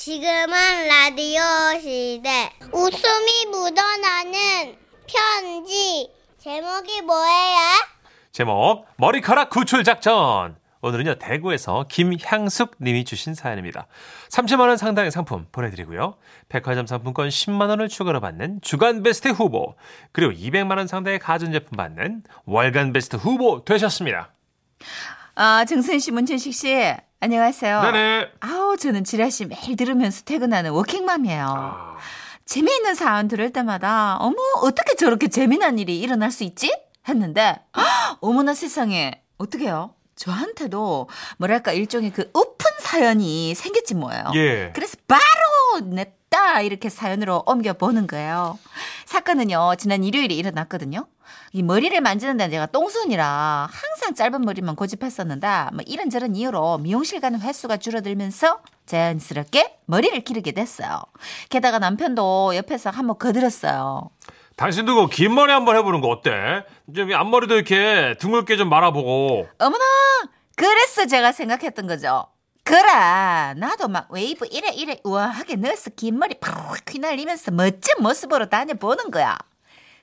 지금은 라디오 시대. 웃음이 묻어나는 편지. 제목이 뭐예요? 제목 머리카락 구출 작전. 오늘은요 대구에서 김향숙 님이 주신 사연입니다. 30만 원 상당의 상품 보내드리고요. 백화점 상품권 10만 원을 추가로 받는 주간 베스트 후보 그리고 200만 원 상당의 가전제품 받는 월간 베스트 후보 되셨습니다. 아, 정선 씨, 문천식 씨. 안녕하세요. 네네. 아우, 저는 지라시 매일 들으면서 퇴근하는 워킹맘이에요. 아, 재미있는 사연 들을 때마다, 어머, 어떻게 저렇게 재미난 일이 일어날 수 있지? 했는데, 헉, 어머나 세상에, 어떡해요? 저한테도, 뭐랄까, 일종의 그 오픈 사연이 생겼지 뭐예요. 예. 그래서 바로 냈다 이렇게 사연으로 옮겨보는 거예요. 사건은요, 지난 일요일에 일어났거든요. 이 머리를 만지는 데는 제가 똥손이라 항상 짧은 머리만 고집했었는데, 뭐 이런저런 이유로 미용실 가는 횟수가 줄어들면서 자연스럽게 머리를 기르게 됐어요. 게다가 남편도 옆에서 한번 거들었어요. 당신도 그 긴 머리 한번 해보는 거 어때? 좀 앞머리도 이렇게 둥글게 좀 말아보고. 어머나! 그래서 제가 생각했던 거죠. 그래, 나도 막 웨이브 이래 이래 우아하게 넣어서 긴 머리 팍 휘날리면서 멋진 모습으로 다녀보는 거야.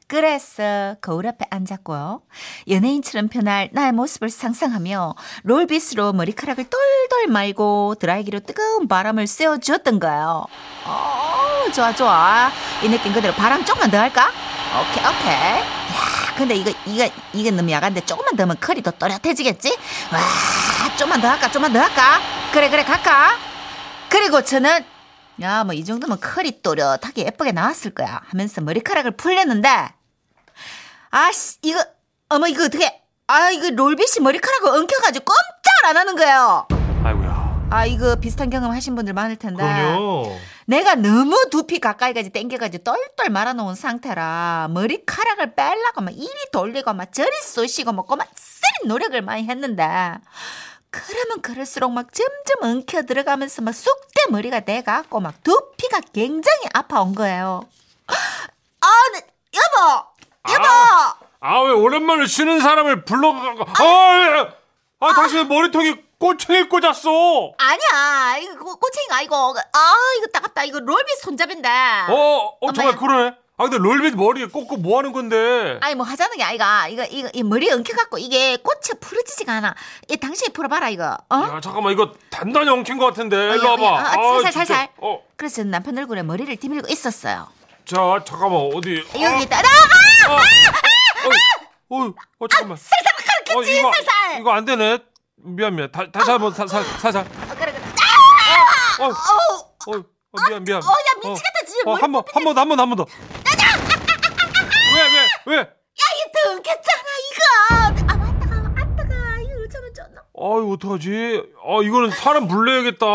그래서 거울 앞에 앉았고요. 연예인처럼 변할 나의 모습을 상상하며 롤빗으로 머리카락을 똘똘 말고 드라이기로 뜨거운 바람을 쐬어주었던 거예요. 어, 좋아, 좋아. 이 느낌 그대로 바람 조금만 더 할까? 오케이, 오케이. 야, 근데 이거, 이거, 이게 너무 야간데 조금만 더 하면 더 또렷해지겠지? 와, 좀만 더 할까? 좀만 더 할까? 그래, 그래, 갈까? 그리고 저는, 야, 뭐 이 정도면 컬이 또렷하게 예쁘게 나왔을 거야. 하면서 머리카락을 풀렸는데, 아씨, 이거, 어머, 이거 어떻게, 아, 이거 롤빗이 머리카락을 엉켜가지고 꼼짝을 안 하는 거예요. 아이고야. 아, 이거 비슷한 경험 하신 분들 많을 텐데. 그럼요. 내가 너무 두피 가까이까지 당겨가지고 똘똘 말아놓은 상태라 머리카락을 빼려고 막 이리 돌리고 막 저리 쏘시고 막 꼬마 쓰린 노력을 많이 했는데 그러면 그럴수록 막 점점 엉켜 들어가면서 막 쑥대 머리가 돼갖고 막 두피가 굉장히 아파온 거예요. 아, 네, 여보, 여보. 아왜 오랜만에 쉬는 사람을 불러가고 아, 아, 당신 왜 머리통에 꼬챙이 꽂았어 아니야, 이거 꼬- 꼬챙이가 아니고 아 이거 따갑다 이거 롤빗 손잡인데. 어, 어 정말. 그러네 아 근데 롤빗 머리에 꽂고 뭐 하는 건데 아니 뭐 하자는 게 아이가 이거 이거 이 머리 엉켜갖고 이게 꽃이 부러지지가 않아. 이 당신이 풀어봐라 이거. 어? 야 잠깐만 이거 단단히 엉킨 것 같은데 일로 야, 와봐 야, 아, 살살, 진짜. 살살. 어, 그래서 남편 얼굴에 머리를 디밀고 있었어요. 자 잠깐만 어디 여기 있다. 아, 아, 어, 어, 어, 어, 잠깐만 살살 가르쳤지 이거, 살살. 이거 안 되네 미안 미안 다, 다시 한번 사, 사, 살살 어, 그래 그래. 어, 어, 어, 어, 어, 미안 미안 어, 야 미치겠다. 어, 머리 한 번, 한 번, 한 번, 한 번 더. 왜, 왜, 왜? 이거 엉켰잖아 이거. 아 맞다가 안 따가 이거 어쩌면 좋나. 아유, 어떡하지? 아, 이거는 사람 불러야겠다.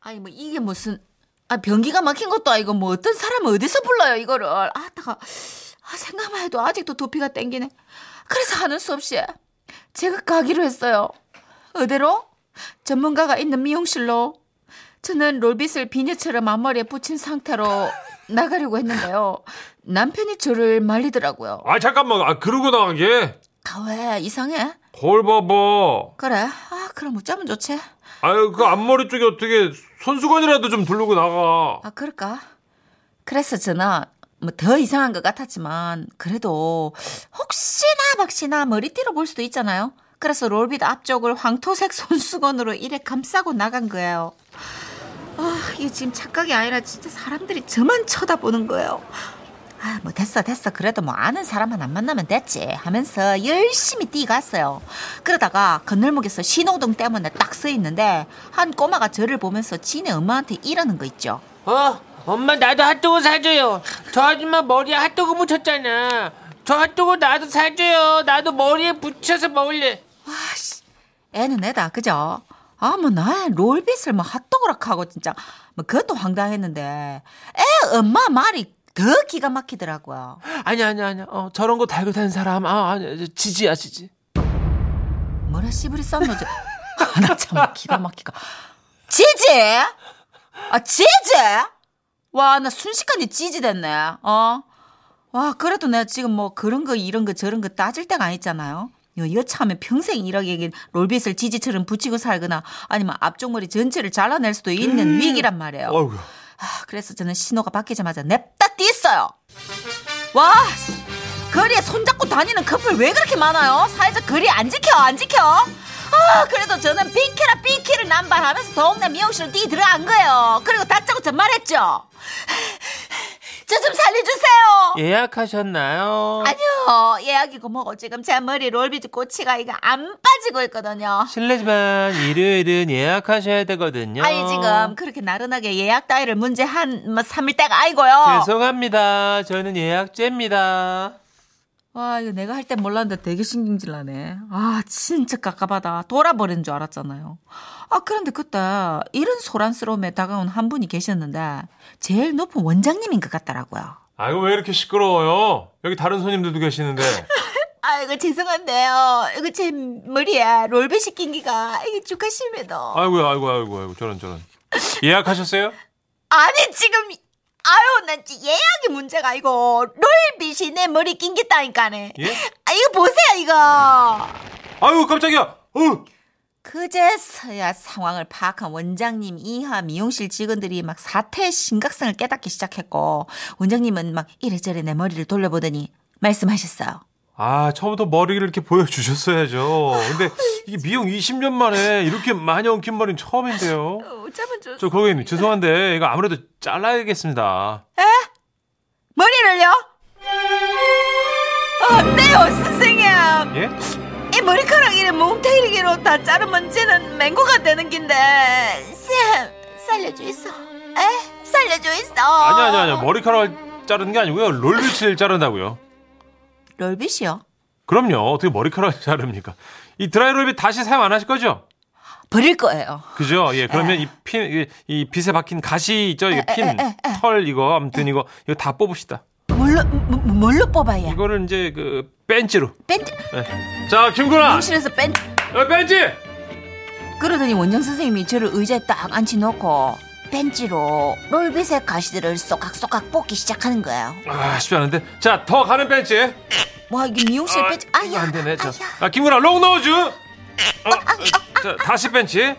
아니 뭐 이게 무슨 아 변기가 막힌 것도 아니고 뭐 어떤 사람은 어디서 불러요 이거를. 아 따가 아 생각만 해도 아직도 두피가 땡기네. 그래서 하는 수 없이 제가 가기로 했어요. 어디로? 전문가가 있는 미용실로. 저는 롤빗을 비녀처럼 앞머리에 붙인 상태로 나가려고 했는데요. 남편이 저를 말리더라고요. 아, 잠깐만. 아, 그러고 나가게. 아, 왜? 이상해? 걸 봐봐. 그래. 아, 그럼 어쩌면 좋지? 아유, 그 앞머리 쪽에 어떻게 손수건이라도 좀 두르고 나가. 아, 그럴까? 그래서 저는 뭐 더 이상한 것 같았지만 그래도 혹시나 박시나 머리띠로 볼 수도 있잖아요. 그래서 롤빗 앞쪽을 황토색 손수건으로 이래 감싸고 나간 거예요. 아, 이게 지금 착각이 아니라 진짜 사람들이 저만 쳐다보는 거예요. 아, 뭐 됐어, 됐어. 그래도 뭐 아는 사람만 안 만나면 됐지. 하면서 열심히 뛰어갔어요. 그러다가 건널목에서 신호등 때문에 딱 서 있는데 한 꼬마가 저를 보면서 지네 엄마한테 이러는 거 있죠. 어, 엄마 나도 핫도그 사줘요. 저 아줌마 머리에 핫도그 묻혔잖아. 저 핫도그 나도 사줘요. 나도 머리에 붙여서 먹을래. 와씨, 애는 애다, 그죠? 아, 뭐, 나 롤빗을 뭐 핫도그락 하고 진짜, 뭐, 그것도 황당했는데, 애 엄마 말이 더 기가 막히더라고요. 아니야, 아니야, 아니야. 어, 저런 거 달고 다니는 사람, 아, 아니야. 지지야, 지지. 뭐라 씨부리 썸노지? 아, 나참 기가 막히가. 지지? 아, 지지? 와, 나 순식간에 지지 됐네, 어? 와, 그래도 내가 지금 뭐 그런 거, 이런 거, 저런 거 따질 때가 아니잖아요. 여차하면 평생 일하게 롤빗을 지지처럼 붙이고 살거나 아니면 앞쪽 머리 전체를 잘라낼 수도 있는 위기란 말이에요. 어이구. 아, 그래서 저는 신호가 바뀌자마자 냅다 뛰었어요. 와, 거리에 손잡고 다니는 커플 왜 그렇게 많아요? 사회적 거리 안 지켜, 안 지켜? 아, 그래도 저는 비키라 비키를 남발하면서 동네 미용실로 뛰 들어간 거예요. 그리고 다짜고 전말했죠. 저 좀 살려주세요. 예약하셨나요? 아니요, 예약이고 뭐고 지금 제 머리 롤비즈 꼬치가 이거 안 빠지고 있거든요. 실례지만 일요일은 예약하셔야 되거든요. 아니 지금 그렇게 나른하게 예약 따위를 문제 한뭐 3일 때가 아니고요. 죄송합니다. 저는 예약제입니다. 와 이거 내가 할 땐 몰랐는데 되게 신경질 나네. 아 진짜 깝깝하다. 돌아버리는 줄 알았잖아요. 아 그런데 그때 이런 소란스러움에 다가온 한 분이 계셨는데 제일 높은 원장님인 것 같더라고요. 아이고 왜 이렇게 시끄러워요? 여기 다른 손님들도 계시는데. 아이고 죄송한데요. 이거 제 머리에 롤베시 낀기가 이게 축하심에도. 아이고 아이고 아이고 아이고 저런 저런. 예약하셨어요? 아니 지금 아유 난 지- 예약이 문제가 아니고 롤빗이 내 머리 낀겠다니까네. 예? 아 이거 보세요 이거. 아유 깜짝이야. 어. 그제서야 상황을 파악한 원장님 이하 미용실 직원들이 막 사태의 심각성을 깨닫기 시작했고 원장님은 막 이래저래 내 머리를 돌려보더니 말씀하셨어요. 아 처음부터 머리를 이렇게 보여주셨어야죠. 근데 이게 미용 20년 만에 이렇게 많이 엉킨 머리는 처음인데요. 어쩌면 좋 저 고객님 죄송한데 이거 아무래도 잘라야겠습니다. 머리를요? 어때요 선생님? 예? 이 머리카락 이래 몽테이르기로 다 자르면 쟤는 맹고가 되는 긴데 쌤 살려줘 있어 에? 살려줘 있어 아니 아니 아니 머리카락을 자르는 게 아니고요 롤빗을 자른다고요. 롤빗이요? 그럼요 어떻게 머리카락을 자릅니까? 이 드라이 롤빗 다시 사용 안 하실 거죠? 버릴 거예요 그죠? 예 그러면 이 핀 이, 이 빗에 박힌 가시 있죠? 이게 핀, 털 이거 아무튼 이거 이거 다 뽑읍시다. 뭘로 뭐- 뭘로 뽑아야 이거를 이제 그 벤치로. 밴드 예. 자 김구나, 미용실에서 밴드 어, 뻰찌. 그러더니 원장 선생님이 저를 의자에 딱 앉혀놓고 뻰찌로 롤빗의 가시들을 쏙각쏙각 뽑기 시작하는 거예요 아 쉽지 않은데. 자 더 가는 뻰찌. 와 이게 미용실 뻰찌 아, 아야 이거 안 되네. 저, 아야. 아 김군아 long nose 주. 어, 어, 자 다시 뻰찌.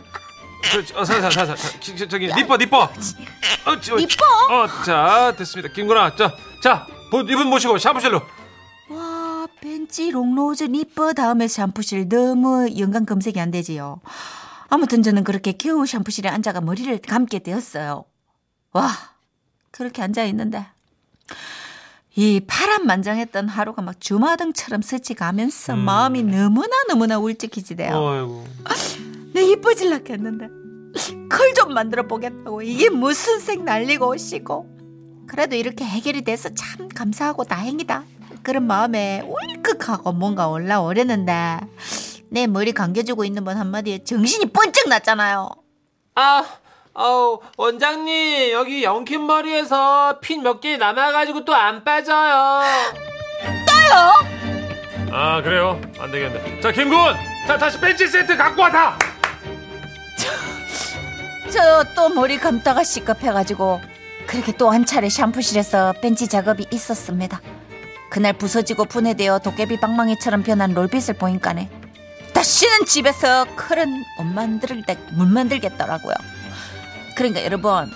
어, 사, 사, 저, 저, 저기 니퍼 니퍼. 어, 저, 니퍼? 어, 자 됐습니다. 김군아, 자, 자 보- 이분 모시고 샴푸실로. 와 뻰찌 long nose 니퍼 다음에 샴푸실 너무 연관 검색이 안 되지요. 아무튼 저는 그렇게 겨우 샴푸실에 앉아가 머리를 감게 되었어요. 와 그렇게 앉아 있는데. 이 파란만장했던 하루가 막 주마등처럼 스치가면서 마음이 너무나 너무나 울적해지대요. 어이구. 내 이뻐질라 했는데. 컬 좀 만들어 보겠다고. 이게 무슨 생난리고 오시고. 그래도 이렇게 해결이 돼서 참 감사하고 다행이다. 그런 마음에 울컥하고 뭔가 올라오려는데 내 머리 감겨주고 있는 분 한마디에 정신이 번쩍 났잖아요 아, 어, 원장님, 여기 영킨 머리에서 핀 몇 개 남아가지고 또 안 빠져요. 아 그래요? 안 되겠네. 자 김군, 자 다시 벤치 세트 갖고 와 다. 저 또 머리 감다가 시급해가지고 그렇게 또 한 차례 샴푸실에서 벤치 작업이 있었습니다. 그날 부서지고 분해되어 도깨비 방망이처럼 변한 롤빗을 보니까네 다시는 집에서 칼은 못 만들 못 만들겠더라고요. 그러니까 여러분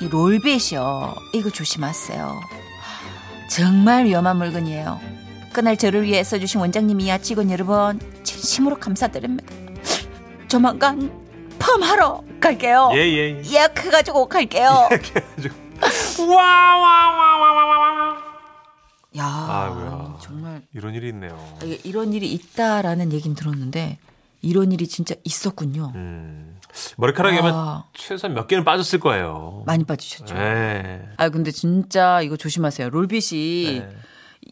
이 롤빗이요 이거 조심하세요. 정말 위험한 물건이에요. 그날 저를 위해 써주신 원장님이야 직원 여러분 진심으로 감사드립니다. 조만간 펌하러 갈게요. 예예. 예약해가지고 갈게요. 와와와와와와. 야, 아이고야. 이런 일이 있네요. 이게 이런 일이 있다라는 얘긴 들었는데 이런 일이 진짜 있었군요. 음, 머리카락에만 아. 최소한 몇 개는 빠졌을 거예요. 많이 빠지셨죠. 네. 아 근데 진짜 이거 조심하세요. 롤빗이 네.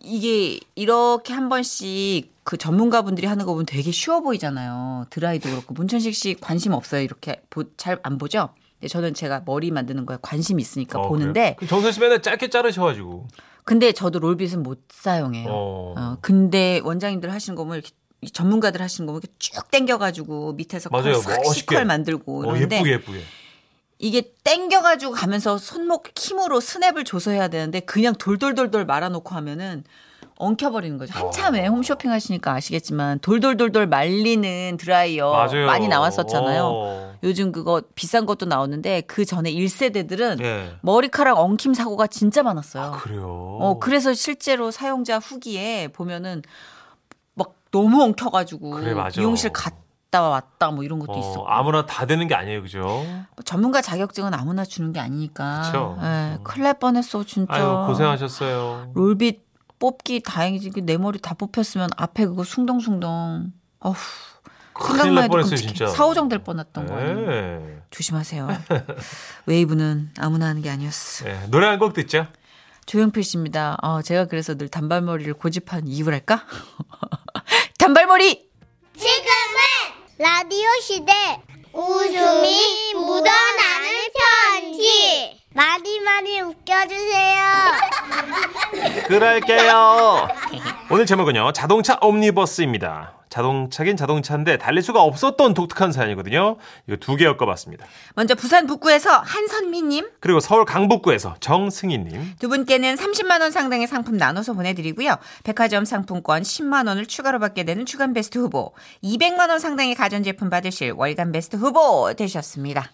이게 이렇게 한 번씩 그 전문가분들이 하는 거 보면 되게 쉬워 보이잖아요. 드라이도 그렇고 문천식 씨 관심 없어요. 이렇게 잘 안 보죠. 근데 저는 제가 머리 만드는 거에 관심이 있으니까 어, 보는데 그래요? 그럼 정선 씨 맨날 짧게 자르셔가지고. 근데 저도 롤빗은 못 사용해요. 어. 어, 근데 원장님들 하시는 거 보면 이렇게 이 전문가들 하시는 거 보면 이렇게 쭉 당겨가지고 밑에서 맞아요. 시컬 만들고 어, 이러는데 예쁘게 예쁘게. 이게 당겨가지고 가면서 손목 힘으로 스냅을 줘서 해야 되는데 그냥 돌돌돌돌 말아놓고 하면은 엉켜버리는 거죠. 한참에 홈쇼핑 하시니까 아시겠지만 돌돌돌돌 말리는 드라이어 맞아요. 많이 나왔었잖아요. 어. 요즘 그거 비싼 것도 나오는데 그 전에 1세대들은 예. 머리카락 엉킴 사고가 진짜 많았어요. 그래요. 어, 그래서 실제로 사용자 후기에 보면은 막 너무 엉켜가지고 그래. 미용실 갔다 왔다 뭐 이런 것도 어, 있었고 아무나 다 되는 게 아니에요, 그죠? 전문가 자격증은 아무나 주는 게 아니니까. 그쵸. 예, 큰일 날 뻔했어 진짜. 아유, 고생하셨어요. 롤빗 뽑기 다행이지 그내 머리 다 뽑혔으면 앞에 그거 숭덩숭덩. 어후. 큰일 생각만 날 해도 뻔했어요, 끔찍해. 진짜. 사오정 될 뻔했던 거예요. 네. 조심하세요. 웨이브는 아무나 하는 게 아니었어. 네, 노래 한 곡 듣죠? 조용필 씨입니다. 어, 제가 그래서 늘 단발머리를 고집한 이유랄까? 단발머리! 지금은 라디오 시대 웃음이 묻어나는 편지 많이 많이 웃겨주세요. 그럴게요. 오늘 제목은요. 자동차 옴니버스입니다. 자동차긴 자동차인데 달릴 수가 없었던 독특한 사연이거든요. 이거 두 개 엮어봤습니다. 먼저 부산 북구에서 한선미님, 그리고 서울 강북구에서 정승희님. 두 분께는 30만 원 상당의 상품 나눠서 보내드리고요. 백화점 상품권 10만 원을 추가로 받게 되는 주간 베스트 후보, 200만 원 상당의 가전제품 받으실 월간 베스트 후보 되셨습니다.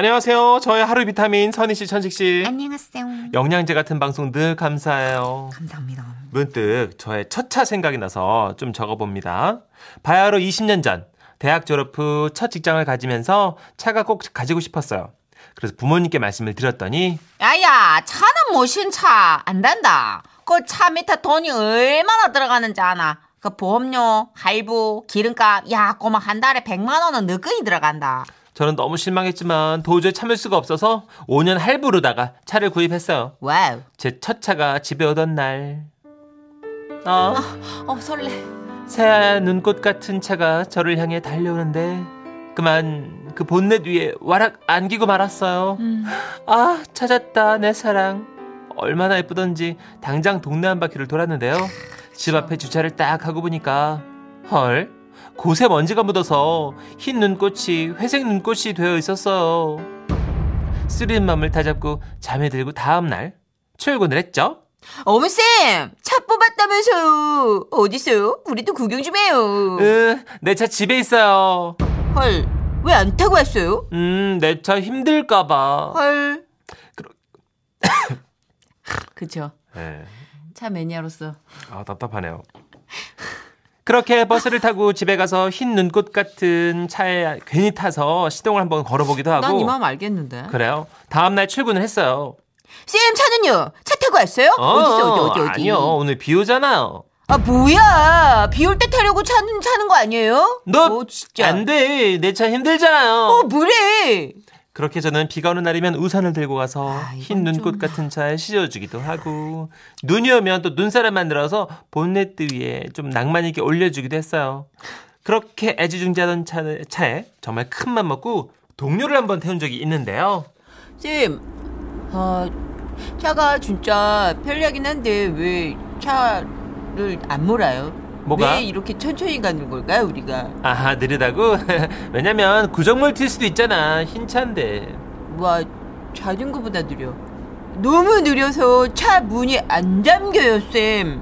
안녕하세요. 저의 하루 비타민 선희 씨, 천식 씨. 안녕하세요. 영양제 같은 방송 늘 감사해요. 감사합니다. 문득 저의 첫 차 생각이 나서 좀 적어봅니다. 바야흐로 20년 전 대학 졸업 후 첫 직장을 가지면서 차가 꼭 가지고 싶었어요. 그래서 부모님께 말씀을 드렸더니 야야, 차는 무슨 차 안 된다. 그 차 밑에 돈이 얼마나 들어가는지 아나? 그 보험료, 할부, 기름값, 야, 고마 한 달에 100만 원은 너끈히 들어간다. 저는 너무 실망했지만 도저히 참을 수가 없어서 5년 할부로다가 차를 구입했어요. Wow. 제 첫 차가 집에 오던 날. 어, 어, 설레. 새하얀 눈꽃 같은 차가 저를 향해 달려오는데 그만 그 본넷 위에 와락 안기고 말았어요. 아 찾았다 내 사랑. 얼마나 예쁘던지 당장 동네 한 바퀴를 돌았는데요. 집 앞에 주차를 딱 하고 보니까 헐 곳에 먼지가 묻어서 흰 눈꽃이 회색 눈꽃이 되어 있었어요. 쓰린 마음을 다잡고 잠에 들고 다음 날 출근을 했죠. 어머쌤, 차 뽑았다면서요. 어딨어요? 우리도 구경 좀 해요. 으, 내 차 집에 있어요. 헐, 왜 안 타고 왔어요? 음, 내 차 힘들까봐. 헐. 그쵸. 네. 차 매니아로서. 아, 답답하네요. 그렇게 버스를 타고 집에 가서 흰 눈꽃 같은 차에 괜히 타서 시동을 한번 걸어보기도 하고. 난 이 마음 알겠는데. 그래요. 다음날 출근을 했어요. 쌤, 차는요? 차 타고 왔어요? 어딨어, 어디, 어디, 어디? 아니요, 오늘 비 오잖아요. 아, 뭐야. 비 올 때 타려고 차는, 차는 거 아니에요? 너, 어, 진짜. 안 돼. 내 차 힘들잖아요. 어, 뭐래. 그렇게 저는 비가 오는 날이면 우산을 들고 가서 아, 흰 눈꽃 좀. 같은 차에 씌워주기도 하고 눈이 오면 또 눈사람 만들어서 본네트 위에 좀 낭만 있게 올려주기도 했어요. 그렇게 애지중지하던 차, 차에 정말 큰 맘 먹고 동료를 한번 태운 적이 있는데요. 쌤, 아, 차가 진짜 편리하긴 한데 왜 차를 안 몰아요? 뭐가? 왜 이렇게 천천히 가는 걸까요, 우리가? 아하 느리다고? 왜냐면 구정물 튈 수도 있잖아 흰 차인데. 와, 자전거보다 느려. 너무 느려서 차 문이 안 잠겨요, 쌤.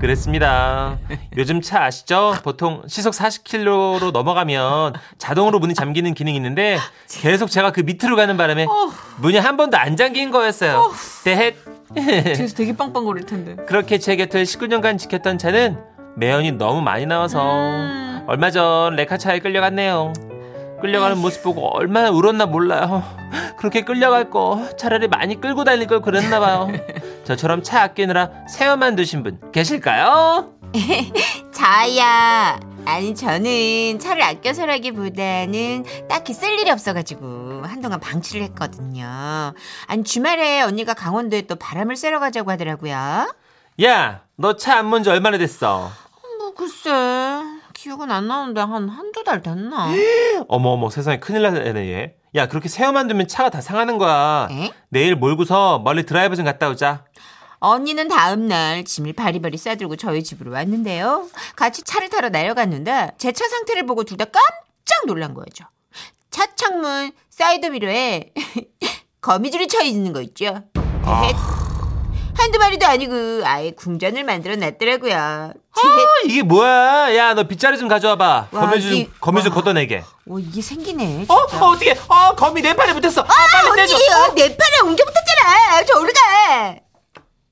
그랬습니다. 요즘 차 아시죠? 보통 시속 40km로 넘어가면 자동으로 문이 잠기는 기능이 있는데 계속 제가 그 밑으로 가는 바람에 문이 한 번도 안 잠긴 거였어요. 대헷. 뒤에서 되게 빵빵거릴 텐데. 그렇게 제 곁을 19년간 지켰던 차는 매연이 너무 많이 나와서 음. 얼마 전 레카차에 끌려갔네요. 끌려가는 모습 보고 얼마나 울었나 몰라요. 그렇게 끌려갈 거 차라리 많이 끌고 다닐 걸 그랬나 봐요. 저처럼 차 아끼느라 새어만 두신 분 계실까요? 자야. 아니, 저는 차를 아껴서라기보다는 딱히 쓸 일이 없어가지고 한동안 방치를 했거든요. 아니, 주말에 언니가 강원도에 또 바람을 쐬러 가자고 하더라고요. 야, 너 차안몬지 얼마나 됐어? 뭐, 글쎄. 기억은 안 나는데 한 한두 달 됐나? 어머 어머 세상에 큰일 나네 얘. 야 그렇게 새어만 두면 차가 다 상하는 거야. 에? 내일 몰고서 멀리 드라이브 좀 갔다 오자. 언니는 다음 날 짐을 바리바리 싸들고 저희 집으로 왔는데요. 같이 차를 타러 내려갔는데 제 차 상태를 보고 둘 다 깜짝 놀란 거죠. 차 창문 사이드 미러에 거미줄이 쳐 있는 거 있죠. 아. 한두 마리도 아니고 아예 궁전을 만들어 놨더라고요. 아, 이게 뭐야? 야, 너 빗자루 좀 가져와 봐. 와, 거미 좀, 이게- 거미 좀 와. 걷어내게. 오 이게 생기네. 어, 진짜. 어, 어떻게? 어, 거미 내 팔에 붙었어. 아, 빨리 떼줘. 언니, 어, 내 팔에 옮겨 붙었잖아. 저리 가.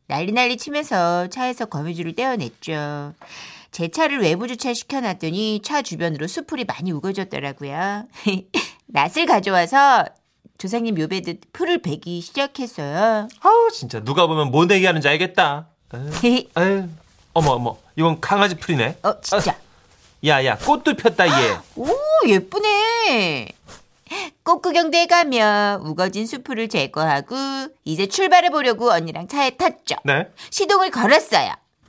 난리 난리 치면서 차에서 거미줄을 떼어냈죠. 제 차를 외부 주차 시켜놨더니 차 주변으로 수풀이 많이 우거졌더라고요. 낫을 가져와서 조상님 묘배듯 풀을 베기 시작했어요. 아우, 진짜 누가 보면 뭐 내기 하는지 알겠다. 에휴, 에휴. 어머, 어머. 이건 강아지 풀이네. 어, 진짜. 야, 야, 꽃도 폈다, 얘. 오, 예쁘네. 꽃구경대 가며 우거진 수풀을 제거하고 이제 출발해 보려고 언니랑 차에 탔죠. 네. 시동을 걸었어요.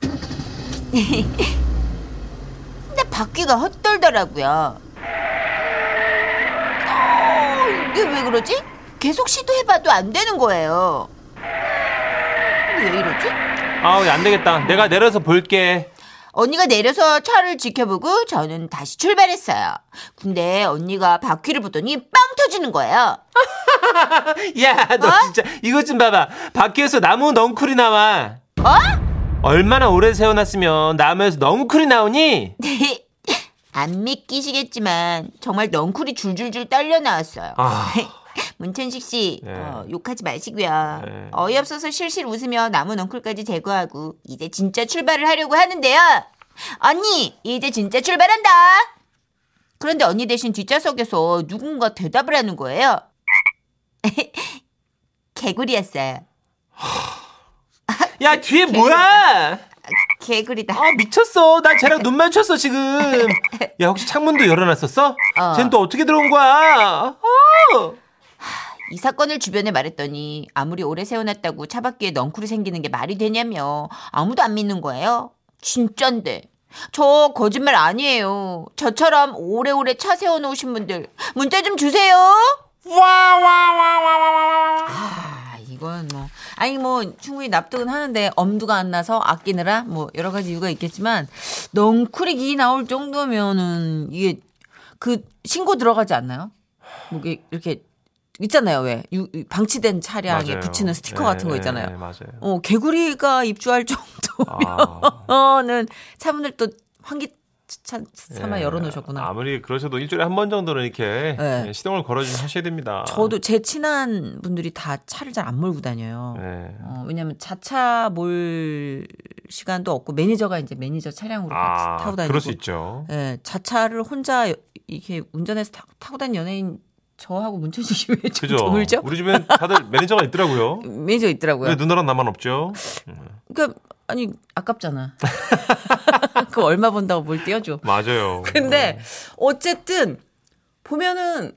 근데 바퀴가 헛돌더라고요. 어, 이게 왜 그러지? 계속 시도해봐도 안 되는 거예요. 왜 이러지? 아우, 안 되겠다. 내가 내려서 볼게. 언니가 내려서 차를 지켜보고 저는 다시 출발했어요. 근데 언니가 바퀴를 보더니 빵 터지는 거예요. 야, 너 어? 진짜 이것 좀 봐봐. 밖에서 나무 넝쿨이 나와. 어? 얼마나 오래 세워놨으면 나무에서 넝쿨이 나오니? 안 믿기시겠지만 정말 넝쿨이 줄줄줄 딸려 나왔어요. 아. 문천식 씨 네. 어, 욕하지 마시고요. 네. 어이없어서 실실 웃으며 나무 넝쿨까지 제거하고 이제 진짜 출발을 하려고 하는데요. 언니 이제 진짜 출발한다. 그런데 언니 대신 뒷좌석에서 누군가 대답을 하는 거예요. 개구리였어요. 야, 뒤에 뭐야? 개구리다. 아, 미쳤어. 나 쟤랑 눈 마주쳤어, 지금. 야, 혹시 창문도 열어놨었어? 어. 쟤는 또 어떻게 들어온 거야? 어. 이 사건을 주변에 말했더니 아무리 오래 세워놨다고 차 밖에 넝쿨이 생기는 게 말이 되냐며 아무도 안 믿는 거예요. 진짠데. 저 거짓말 아니에요. 저처럼 오래오래 차 세워놓으신 분들 문자 좀 주세요. 아 이건 뭐 아니 뭐 충분히 납득은 하는데 엄두가 안 나서 아끼느라 뭐 여러 가지 이유가 있겠지만 넝쿨이 기 나올 정도면은 이게 그 신고 들어가지 않나요? 뭐 이렇게 있잖아요 왜 방치된 차량에 맞아요. 붙이는 스티커 네, 같은 거 네, 있잖아요. 네, 맞아요. 어 개구리가 입주할 아, 정도면은 차문을 또 환기 차 삼아 예. 열어놓으셨구나. 아무리 그러셔도 일주일에 한 번 정도는 이렇게 네. 예, 시동을 걸어주셔야 됩니다. 저도 제 친한 분들이 다 차를 잘 안 몰고 다녀요. 네. 어, 왜냐면 자차 몰 시간도 없고 매니저가 이제 매니저 차량으로 같이 아, 타고 다니고. 그럴 수 있죠. 예, 자차를 혼자 여- 이렇게 운전해서 타, 타고 다니는 연예인 저하고 문천식 씨 외에 드물죠? 우리 집엔 다들 매니저가 있더라고요. 매니저 있더라고요. 왜 누나랑 나만 없죠? 그러니까 아니 아깝잖아. 그 얼마 번다고 뭘 떼어줘. 맞아요. 근데 어쨌든 보면은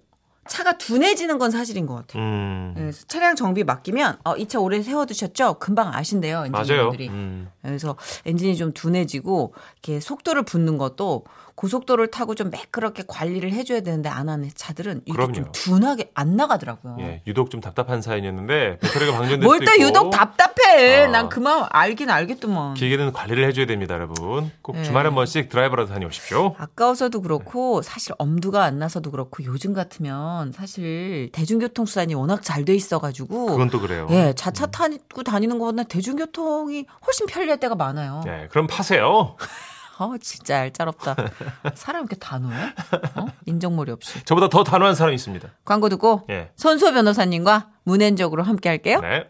차가 둔해지는 건 사실인 것 같아요. 음, 그래서 차량 정비 맡기면 어, 이 차 오래 세워두셨죠? 금방 아신대요. 엔지니어들이. 음. 그래서 엔진이 좀 둔해지고 이렇게 속도를 붙는 것도 고속도로를 타고 좀 매끄럽게 관리를 해줘야 되는데 안 하는 차들은 이게 좀 그럼요. 둔하게 안 나가더라고요. 예, 유독 좀 답답한 사연이었는데 배터리가 방전될 뭘 수도 또 있고 유독 답답해. 아. 난 그만 알긴 알겠더만. 기계는 관리를 해줘야 됩니다, 여러분. 꼭 네. 주말에 한 번씩 드라이버라도 다녀오십시오. 아까워서도 그렇고 사실 엄두가 안 나서도 그렇고 요즘 같으면 사실 대중교통 수단이 워낙 잘 돼 있어가지고 그건 또 그래요. 예 자차 타고 다니는 것보다 대중교통이 훨씬 편리할 때가 많아요. 네, 그럼 파세요. 어 진짜 알짜롭다. 사람 이렇게 단호해? 어? 인정머리 없이. 저보다 더 단호한 사람이 있습니다. 광고 듣고 예. 손소 변호사님과 문앤적으로 함께 할게요. 네.